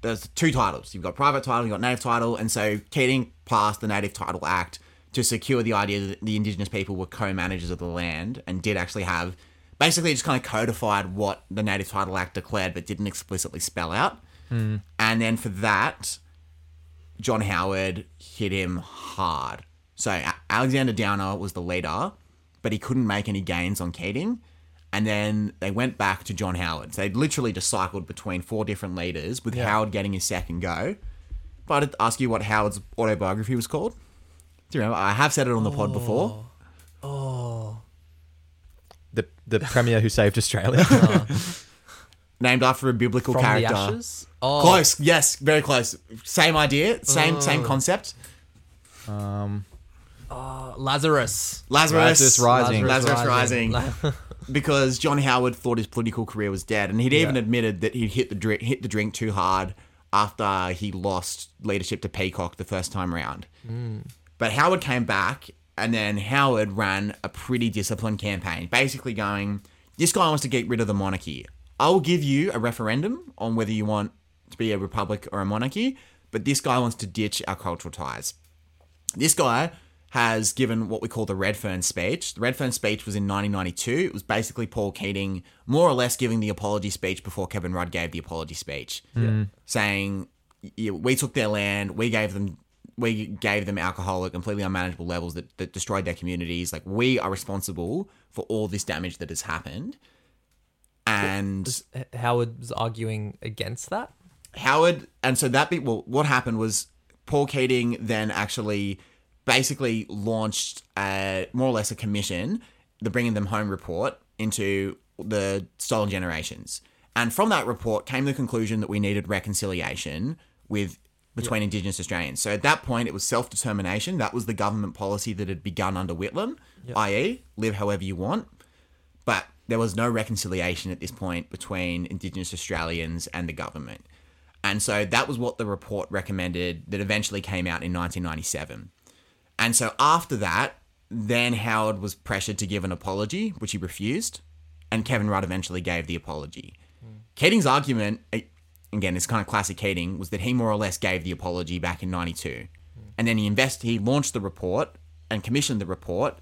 There's two titles. You've got private title, you've got native title, and so Keating passed the Native Title Act to secure the idea that the indigenous people were co-managers of the land and did actually have basically just kind of codified what the Native Title Act declared but didn't explicitly spell out. Hmm. And then for that, John Howard hit him hard. So Alexander Downer was the leader, but he couldn't make any gains on Keating. And then they went back to John Howard. So they literally just cycled between four different leaders, with Howard getting his second go. But I'd ask you what Howard's autobiography was called. Do you remember? I have said it on the pod before. Oh. The the premier who saved Australia. Uh-huh. Named after a biblical From character. the ashes? Oh, Close, yes, very close. Same idea, same uh. same concept. Um uh, Lazarus. Lazarus, Lazarus Rising. Lazarus Rising. because John Howard thought his political career was dead, and he'd even Yeah. admitted that he'd hit the drink, hit the drink too hard after he lost leadership to Peacock the first time round. Mm. But Howard came back, and then Howard ran a pretty disciplined campaign, basically going, "This guy wants to get rid of the monarchy. I will give you a referendum on whether you want to be a republic or a monarchy, but this guy wants to ditch our cultural ties." This guy has given what we call the Redfern speech. The Redfern speech was in 1992. It was basically Paul Keating more or less giving the apology speech before Kevin Rudd gave the apology speech, saying, "We took their land. We gave them." We gave them alcohol at completely unmanageable levels that, that destroyed their communities. Like, we are responsible for all this damage that has happened. And H- Howard was arguing against that. Howard, and so that be well, what happened was Paul Keating then actually basically launched a, more or less a commission, the Bringing Them Home report, into the stolen generations. And from that report came the conclusion that we needed reconciliation with between Indigenous Australians. So at that point, it was self determination. That was the government policy that had begun under Whitlam, i.e., live however you want. But there was no reconciliation at this point between Indigenous Australians and the government. And so that was what the report recommended that eventually came out in 1997. And so after that, then Howard was pressured to give an apology, which he refused, and Kevin Rudd eventually gave the apology. Keating's argument, eh, again, it's kind of classic Keating, was that he more or less gave the apology back in 92. And then he invest he launched the report and commissioned the report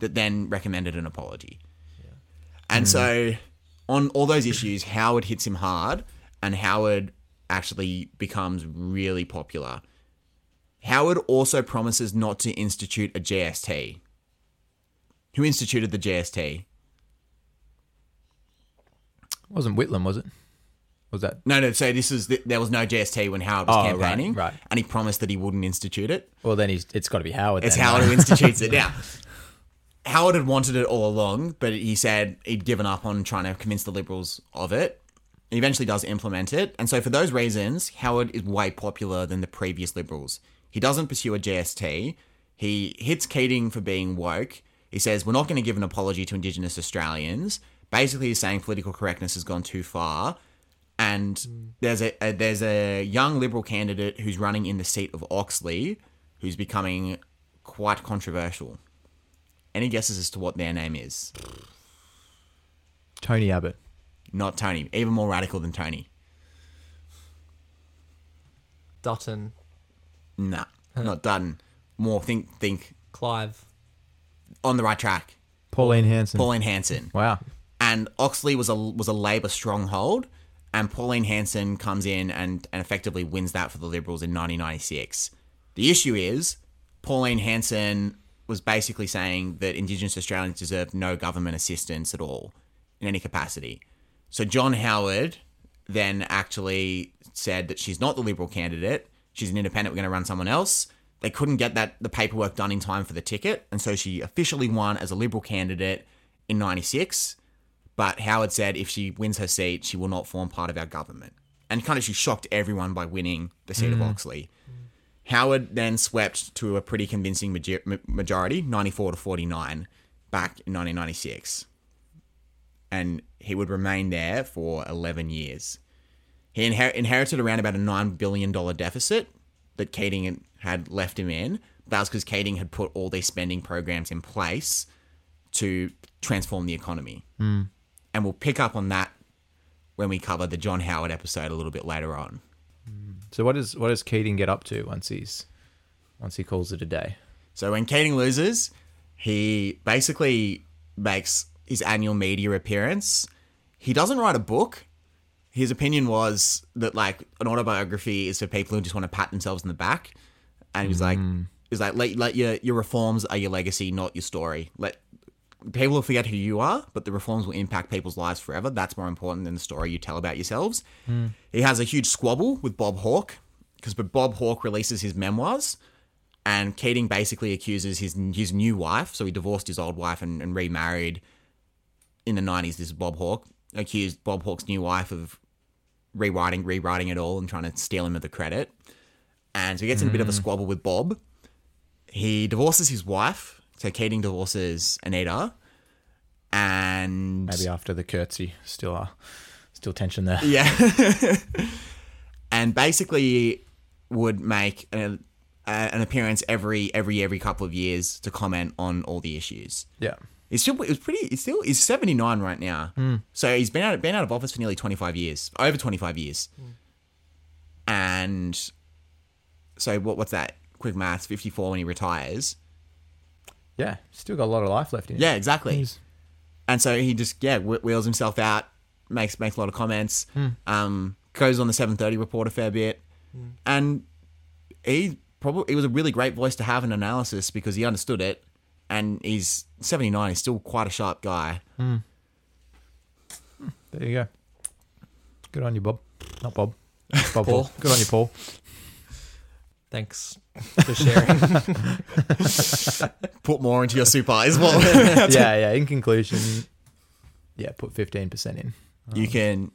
that then recommended an apology. And so on all those issues, Howard hits him hard and Howard actually becomes really popular. Howard also promises not to institute a GST. Who instituted the GST? wasn't Whitlam, was it? Was that? No, no. So this is there was no GST when Howard was Oh, right, campaigning, right. And he promised that he wouldn't institute it. Well, then he's. It's got to be Howard. It's then, Howard right? who institutes it now. Howard had wanted it all along, but he said he'd given up on trying to convince the Liberals of it. He eventually does implement it, and so for those reasons, Howard is way popular than the previous Liberals. He doesn't pursue a GST. He hits Keating for being woke. He says we're not going to give an apology to Indigenous Australians. Basically, he's saying political correctness has gone too far. And there's a, a there's a young Liberal candidate who's running in the seat of Oxley, who's becoming quite controversial. Any guesses as to what their name is? Tony Abbott. Not Tony. Even more radical than Tony. Dutton, Nah, not done. More think think Clive. on the right track. Pauline Hanson. Pauline Hanson. Wow. and Oxley was a was a Labor stronghold, and Pauline Hanson comes in and, and effectively wins that for the Liberals in 1996. The issue is Pauline Hanson was basically saying that Indigenous Australians deserve no government assistance at all in any capacity. So John Howard then actually said that she's not the Liberal candidate. She's an independent. We're going to run someone else. They couldn't get that the paperwork done in time for the ticket, and so she officially won as a Liberal candidate in '96. But Howard said if she wins her seat, she will not form part of our government. And kind of she shocked everyone by winning the seat of mm. Oxley. Howard then swept to a pretty convincing ma- majority, 94 to 49, back in 1996. And he would remain there for 11 years. He inher- inherited around about a $9 billion deficit that Keating had- had left him in. That was because Keating had put all these spending programs in place to transform the economy. Hmm. And we'll pick up on that when we cover the John Howard episode a little bit later on. Hmm. So what does what does Keating get up to once he's once he calls it a day? So when Keating loses, he basically makes his annual media appearance. He doesn't write a book. His opinion was that like an autobiography is for people who just want to pat themselves in the back. And he was like, mm. he was like, let, let your your reforms are your legacy, not your story. Let people will forget who you are, but the reforms will impact people's lives forever. That's more important than the story you tell about yourselves. Mm. He has a huge squabble with Bob Hawke because Bob Hawke releases his memoirs, and Keating basically accuses his his new wife. So he divorced his old wife and, and remarried in the nineties. This is Bob Hawke accused Bob Hawke's new wife of rewriting rewriting it all and trying to steal him of the credit. And so he gets in a bit of a squabble with Bob. He divorces his wife. So Keating divorces Anita. And Maybe after the curtsy, still uh, still tension there. yeah. and basically would make an, an appearance every every every couple of years to comment on all the issues. Yeah. He's still it's pretty he's still he's 79 right now. Hmm. So he's been out been out of office for nearly 25 years. Over 25 years. Hmm. And so what what's that? Quick maths, 54 when he retires. Yeah. Still got a lot of life left in. him. Yeah, exactly. He's- and so he just yeah whe- wheels himself out, makes makes a lot of comments, hmm. um, goes on the seven thirty report a fair bit, and he probably he was a really great voice to have in analysis because he understood it, and he's seventy nine. He's still quite a sharp guy. Hmm. There you go. Good on you, Bob. Not Bob. Bob. Paul. Paul. Good on you, Paul. Thanks for sharing. Put more into your super as well. yeah, yeah. In conclusion, yeah, put fifteen percent in. you um, can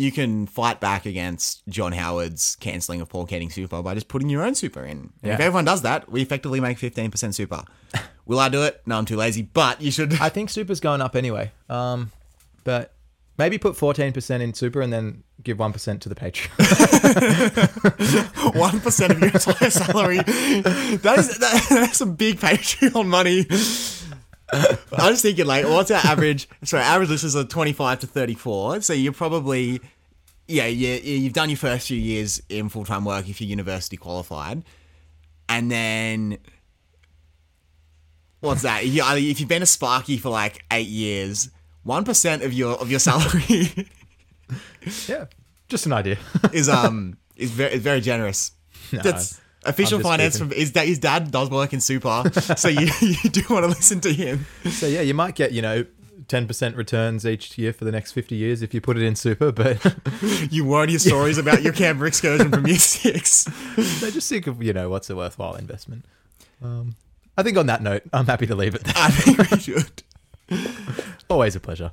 you can fight back against John Howard's cancelling of Paul Keating super by just putting your own super in. And If everyone does that, we effectively make fifteen percent super. Will I do it? No, I'm too lazy. But you should. I think super's going up anyway. Um, But maybe put 14% in super and then give 1% to the Patreon. One percent of your entire salary. That is that, that's some big Patreon money. I was thinking, like, what's our average? So our average listeners are twenty-five to thirty-four. So you're probably, yeah, you you've done your first few years in full-time work if you're university qualified, and then what's that? If, you, if you've been a Sparky for like eight years, one percent of your of your salary yeah. Just an idea. is um is very is very generous. No, That's official finance from his dad. His dad does work in super, so you you do want to listen to him. so yeah, you might get, you know, 10% returns each year for the next 50 years if you put it in super, but You won't hear stories about your Canberra excursion from year six. they just think of, you know, what's a worthwhile investment. Um, I think on that note, I'm happy to leave it there. I think we should. Always a pleasure.